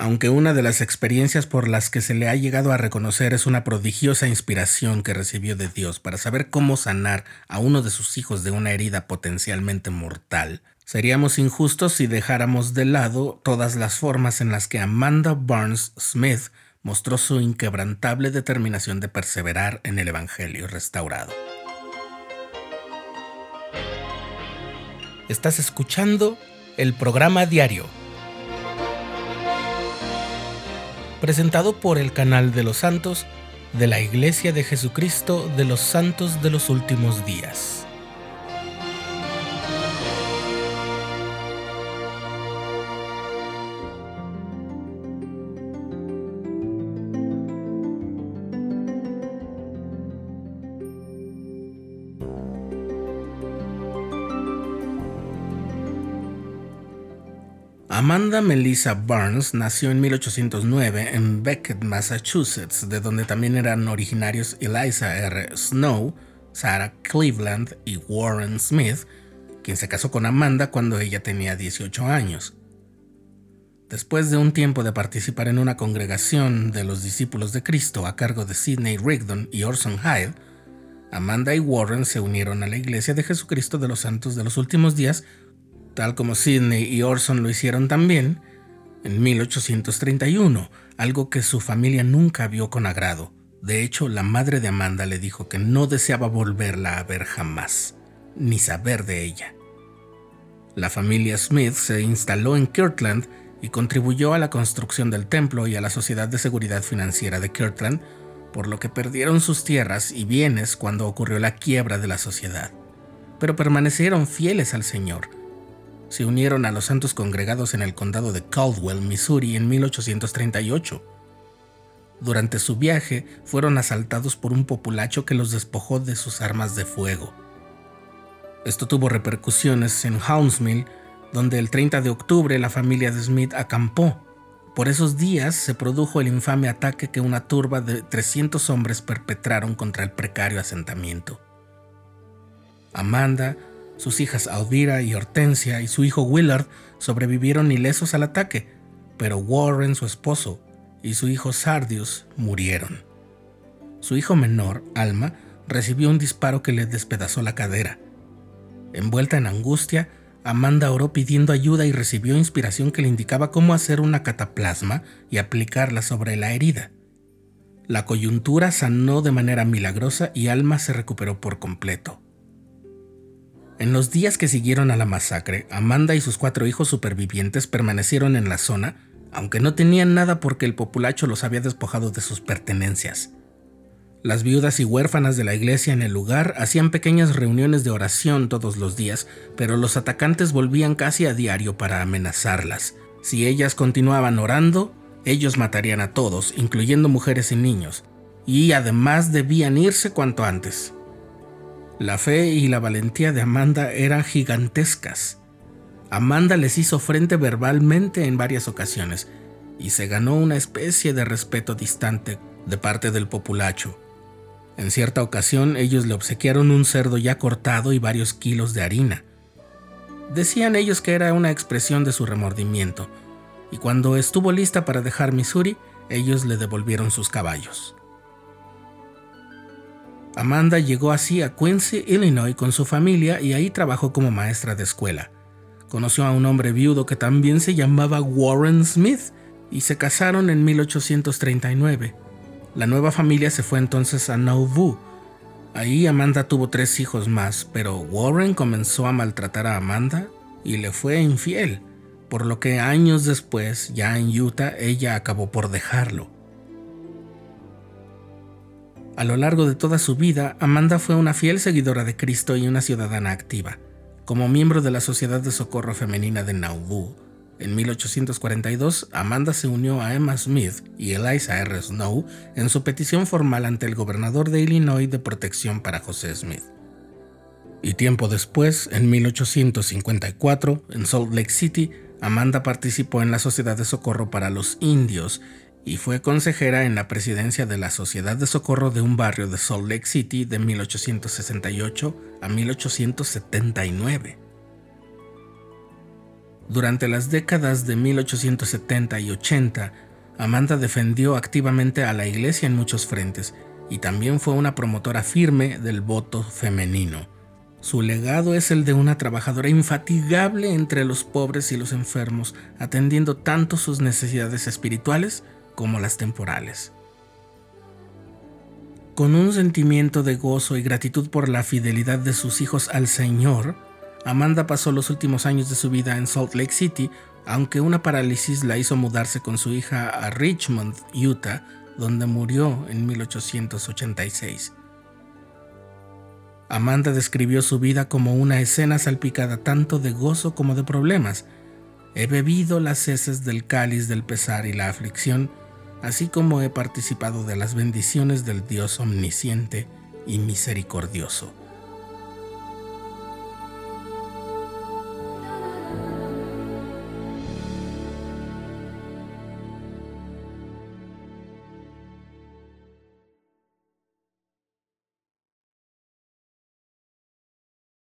aunque una de las experiencias por las que se le ha llegado a reconocer es una prodigiosa inspiración que recibió de Dios para saber cómo sanar a uno de sus hijos de una herida potencialmente mortal, seríamos injustos si dejáramos de lado todas las formas en las que Amanda Barnes Smith mostró su inquebrantable determinación de perseverar en el Evangelio restaurado. Estás escuchando el programa diario presentado por el canal de los santos de la Iglesia de Jesucristo de los Santos de los Últimos Días. Amanda Melissa Barnes nació en 1809 en Beckett, Massachusetts, de donde también eran originarios Eliza R. Snow, Sarah Cleveland y Warren Smith, quien se casó con Amanda cuando ella tenía 18 años. Después de un tiempo de participar en una congregación de los discípulos de Cristo a cargo de Sidney Rigdon y Orson Hyde, Amanda y Warren se unieron a la Iglesia de Jesucristo de los Santos de los Últimos Días tal como Sidney y Orson lo hicieron también, en 1831, algo que su familia nunca vio con agrado. De hecho, la madre de Amanda le dijo que no deseaba volverla a ver jamás, ni saber de ella. La familia Smith se instaló en Kirtland y contribuyó a la construcción del templo y a la Sociedad de Seguridad Financiera de Kirtland, por lo que perdieron sus tierras y bienes cuando ocurrió la quiebra de la sociedad. Pero permanecieron fieles al Señor se unieron a los santos congregados en el condado de Caldwell, Missouri, en 1838. Durante su viaje fueron asaltados por un populacho que los despojó de sus armas de fuego. Esto tuvo repercusiones en Houndsmill, donde el 30 de octubre la familia de Smith acampó. Por esos días se produjo el infame ataque que una turba de 300 hombres perpetraron contra el precario asentamiento. Amanda, sus hijas Alvira y Hortensia y su hijo Willard sobrevivieron ilesos al ataque, pero Warren, su esposo, y su hijo Sardius murieron. Su hijo menor, Alma, recibió un disparo que le despedazó la cadera. Envuelta en angustia, Amanda oró pidiendo ayuda y recibió inspiración que le indicaba cómo hacer una cataplasma y aplicarla sobre la herida. La coyuntura sanó de manera milagrosa y Alma se recuperó por completo. En los días que siguieron a la masacre, Amanda y sus cuatro hijos supervivientes permanecieron en la zona, aunque no tenían nada porque el populacho los había despojado de sus pertenencias. Las viudas y huérfanas de la iglesia en el lugar hacían pequeñas reuniones de oración todos los días, pero los atacantes volvían casi a diario para amenazarlas. Si ellas continuaban orando, ellos matarían a todos, incluyendo mujeres y niños, y además debían irse cuanto antes. La fe y la valentía de Amanda eran gigantescas. Amanda les hizo frente verbalmente en varias ocasiones y se ganó una especie de respeto distante de parte del populacho. En cierta ocasión ellos le obsequiaron un cerdo ya cortado y varios kilos de harina. Decían ellos que era una expresión de su remordimiento, y cuando estuvo lista para dejar Missouri, ellos le devolvieron sus caballos. Amanda llegó así a Quincy, Illinois con su familia y ahí trabajó como maestra de escuela. Conoció a un hombre viudo que también se llamaba Warren Smith y se casaron en 1839. La nueva familia se fue entonces a Nauvoo. Ahí Amanda tuvo tres hijos más, pero Warren comenzó a maltratar a Amanda y le fue infiel, por lo que años después, ya en Utah, ella acabó por dejarlo. A lo largo de toda su vida, Amanda fue una fiel seguidora de Cristo y una ciudadana activa. Como miembro de la Sociedad de Socorro Femenina de Nauvoo, en 1842, Amanda se unió a Emma Smith y Eliza R. Snow en su petición formal ante el gobernador de Illinois de protección para José Smith. Y tiempo después, en 1854, en Salt Lake City, Amanda participó en la Sociedad de Socorro para los Indios y fue consejera en la presidencia de la Sociedad de Socorro de un barrio de Salt Lake City de 1868 a 1879. Durante las décadas de 1870 y 80, Amanda defendió activamente a la Iglesia en muchos frentes y también fue una promotora firme del voto femenino. Su legado es el de una trabajadora infatigable entre los pobres y los enfermos, atendiendo tanto sus necesidades espirituales como las temporales. Con un sentimiento de gozo y gratitud por la fidelidad de sus hijos al Señor, Amanda pasó los últimos años de su vida en Salt Lake City, aunque una parálisis la hizo mudarse con su hija a Richmond, Utah, donde murió en 1886. Amanda describió su vida como una escena salpicada tanto de gozo como de problemas. He bebido las heces del cáliz del pesar y la aflicción, así como he participado de las bendiciones del Dios omnisciente y misericordioso.